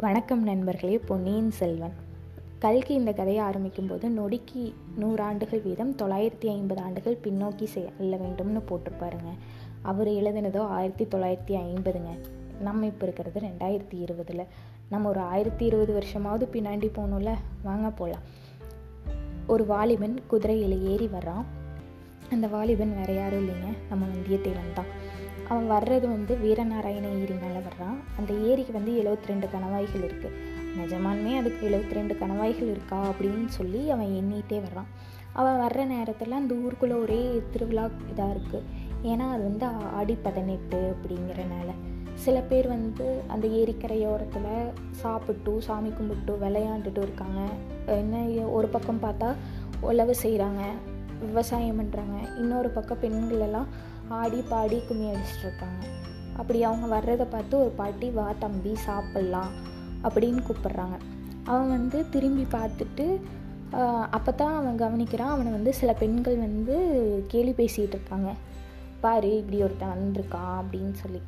வணக்கம் நண்பர்களே பொன்னியின் செல்வன். கல்கி இந்த கதையை ஆரம்பிக்கும் போது நொடிக்கு நூறாண்டுகள் வீதம் தொள்ளாயிரத்தி ஐம்பது ஆண்டுகள் பின்னோக்கி செல்ல வேண்டும்னு போட்டிருப்பாருங்க. அவர் எழுதினதோ ஆயிரத்தி தொள்ளாயிரத்தி ஐம்பதுங்க. நம்ம இப்போ இருக்கிறது ரெண்டாயிரத்தி இருபதில். நம்ம ஒரு ஆயிரத்தி இருபது வருஷமாவது பின்னாடி போகணும்ல? வாங்க போகலாம் ஒரு வாலிபன் குதிரையில் ஏறி வர்றான். அந்த வாலிபன் வேற யாரும் இல்லைங்க. நம்ம வந்தியத்தேவன் தான். அவன் வர்றது வந்து வீரநாராயண ஏரி மேலே வர்றான் அந்த ஏரிக்கு வந்து எழுபத்தி ரெண்டு கணவாய்கள் இருக்குது நிஜமானுமே அதுக்கு எழுபத்தி ரெண்டு கணவாய்கள் இருக்கா அப்படின்னு சொல்லி அவன் எண்ணிகிட்டே வர்றான். அவன் வர்ற நேரத்தில் அந்த ஊருக்குள்ளே ஒரே திருவிழா இதாக இருக்குது ஏன்னா அது வந்து ஆடி பதினெட்டு அப்படிங்கிறனால. சில பேர் வந்து அந்த ஏரிக்கரையோரத்தில் சாப்பிட்டு சாமி கும்பிட்டு விளையாண்டுட்டு இருக்காங்க. என்ன ஒரு பக்கம் பார்த்தா உழவு செய்கிறாங்க விவசாயம் பண்ணுறாங்க இன்னொரு பக்கம் பெண்கள் எல்லாம் ஆடி பாடி கும்மி அடிச்சிட்டு இருக்காங்க அப்படி அவங்க வர்றதை பார்த்து ஒரு பாட்டி வா தம்பி சாப்பிட்லாம் அப்படின்னு கூப்பிட்றாங்க. அவன் வந்து திரும்பி பார்த்துட்டு அப்போ தான் அவன் கவனிக்கிறான் அவனை வந்து சில பெண்கள் வந்து கேலி பேசிகிட்டு இருக்காங்க பாரு இப்படி ஒருத்தன் வந்திருக்கான் அப்படின்னு சொல்லி.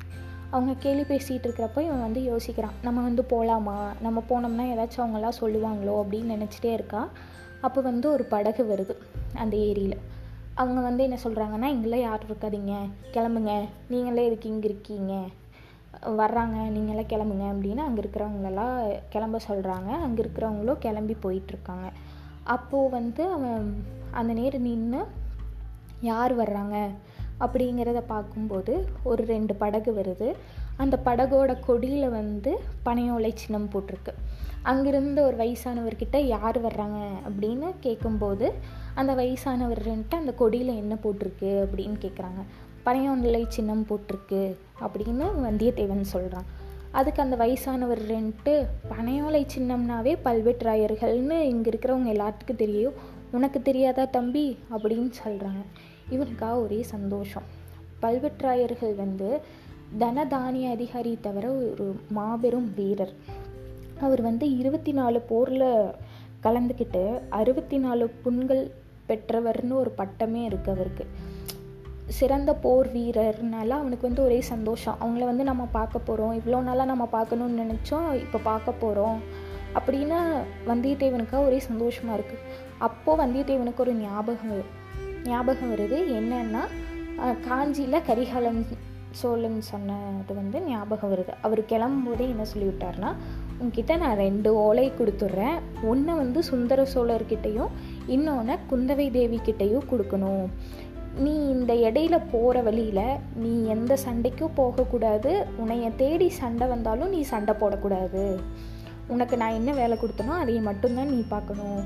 அவங்க கேலி பேசிகிட்டு இருக்கிறப்போ இவன் வந்து யோசிக்கிறான் நம்ம வந்து போகலாமா நம்ம போனோம்னா ஏதாச்சும் அவங்களாம் சொல்லுவாங்களோ? அப்படின்னு நினச்சிட்டே இருக்கா. அப்போ வந்து ஒரு படகு வருது அந்த ஏரியில். அவங்க வந்து என்ன சொல்கிறாங்கன்னா இங்கெல்லாம் யாரும் இருக்காதீங்க. கிளம்புங்க. நீங்களே இதுக்கு இங்கே இருக்கீங்க. வர்றாங்க. நீங்களாம் கிளம்புங்க. அப்படின்னு அங்கே இருக்கிறவங்களெல்லாம் கிளம்ப சொல்கிறாங்க அங்கே இருக்கிறவங்களும் கிளம்பி போயிட்டுருக்காங்க. அப்போது வந்து அவன் அந்த நேரம் நின்று யார் வர்றாங்க? அப்படிங்கிறத பார்க்கும்போது ஒரு ரெண்டு படகு வருது. அந்த படகோட கொடியில் வந்து பனையோலை சின்னம் போட்டிருக்கு. அங்கிருந்து ஒரு வயசானவர்கிட்ட யார் வர்றாங்க? அப்படின்னு கேட்கும்போது அந்த வயசானவர்ன்ட்டு அந்த கொடியில் என்ன போட்டிருக்கு அப்படின்னு கேட்குறாங்க பனையோலை சின்னம் போட்டிருக்கு அப்படின்னு வந்தியத்தேவன் சொல்கிறான் அதுக்கு அந்த வயசானவர்ன்ட்டு பனையோலை சின்னம்னாவே பல்வெற்றாயர்கள்னு இங்கே இருக்கிறவங்க எல்லாத்துக்கும் தெரியும். உனக்கு தெரியாதா தம்பி? அப்படின்னு சொல்கிறாங்க இவனுக்காக ஒரே சந்தோஷம். பல்வெற்றாயர்கள் வந்து தனதானிய அதிகாரி தவிர ஒரு மாபெரும் வீரர். அவர் வந்து இருபத்தி நாலு போரில் கலந்துக்கிட்டு அறுபத்தி நாலு புண்கள் பெற்றவர்னு ஒரு பட்டமே இருக்குது அவருக்கு. சிறந்த போர் வீரர்னால அவனுக்கு வந்து ஒரே சந்தோஷம். அவங்கள வந்து நம்ம பார்க்க போகிறோம் இவ்வளோ நாளாக நம்ம பார்க்கணுன்னு நினச்சோம். இப்போ பார்க்க போகிறோம் அப்படின்னு வந்தியத்தேவனுக்காக ஒரே சந்தோஷமாக இருக்குது அப்போது வந்தியத்தேவனுக்கு ஒரு ஞாபகம் ஞாபகம் வருது. என்னன்னா காஞ்சியில் கரிகாலன் சோழன் சொன்னது வந்து ஞாபகம் வருது. அவர் கிளம்பும்போதே என்ன சொல்லிவிட்டார்னா உங்ககிட்ட நான் ரெண்டு ஓலை கொடுத்துட்றேன். ஒன்று வந்து சுந்தர சோழர்கிட்டையும் இன்னொன்று குந்தவை தேவி கிட்டையும் கொடுக்கணும். நீ இந்த இடையில போகிற வழியில் நீ எந்த சண்டைக்கும் போகக்கூடாது. உன்னைய தேடி சண்டை வந்தாலும் நீ சண்டை போடக்கூடாது. உனக்கு நான் என்ன வேலை கொடுத்தனோ அதை மட்டும்தான் நீ பார்க்கணும்.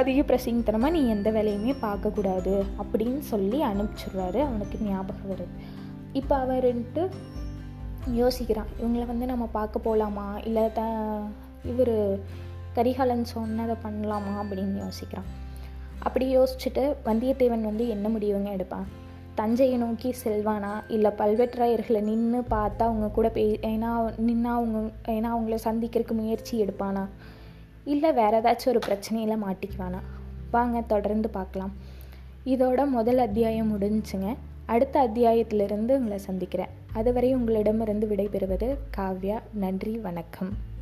அதிக பிரசிங்கத்தனமாக நீ எந்த வேலையுமே பார்க்கக்கூடாது அப்படின்னு சொல்லி அனுப்பிச்சிடுறாரு. அவனுக்கு ஞாபகம் வருது. இப்போ அவருன்ட்டு யோசிக்கிறான். இவங்களை வந்து நம்ம பார்க்க போகலாமா இல்லை த இவர் கரிகாலன் சொன்னதை பண்ணலாமா அப்படின்னு யோசிக்கிறான். அப்படி யோசிச்சுட்டு வந்தியத்தேவன் வந்து என்ன முடிவுங்க எடுப்பான் தஞ்சையை நோக்கி செல்வானா? இல்லை பல்வேற்றாயர்களை நின்று பார்த்தா அவங்க கூட பே ஏன்னா நின்னா அவங்க ஏன்னா அவங்கள சந்திக்கிறதுக்கு முயற்சி எடுப்பானா? இல்லை வேறு ஏதாச்சும் ஒரு பிரச்சனையில் மாட்டிக்குவானா? வாங்க தொடர்ந்து பார்க்கலாம். இதோட முதல் அத்தியாயம் முடிஞ்சுங்க. அடுத்த அத்தியாயத்திலிருந்து உங்களை சந்திக்கிறேன். அதுவரை உங்களிடமிருந்து விடைபெறுவது காவ்யா. நன்றி வணக்கம்.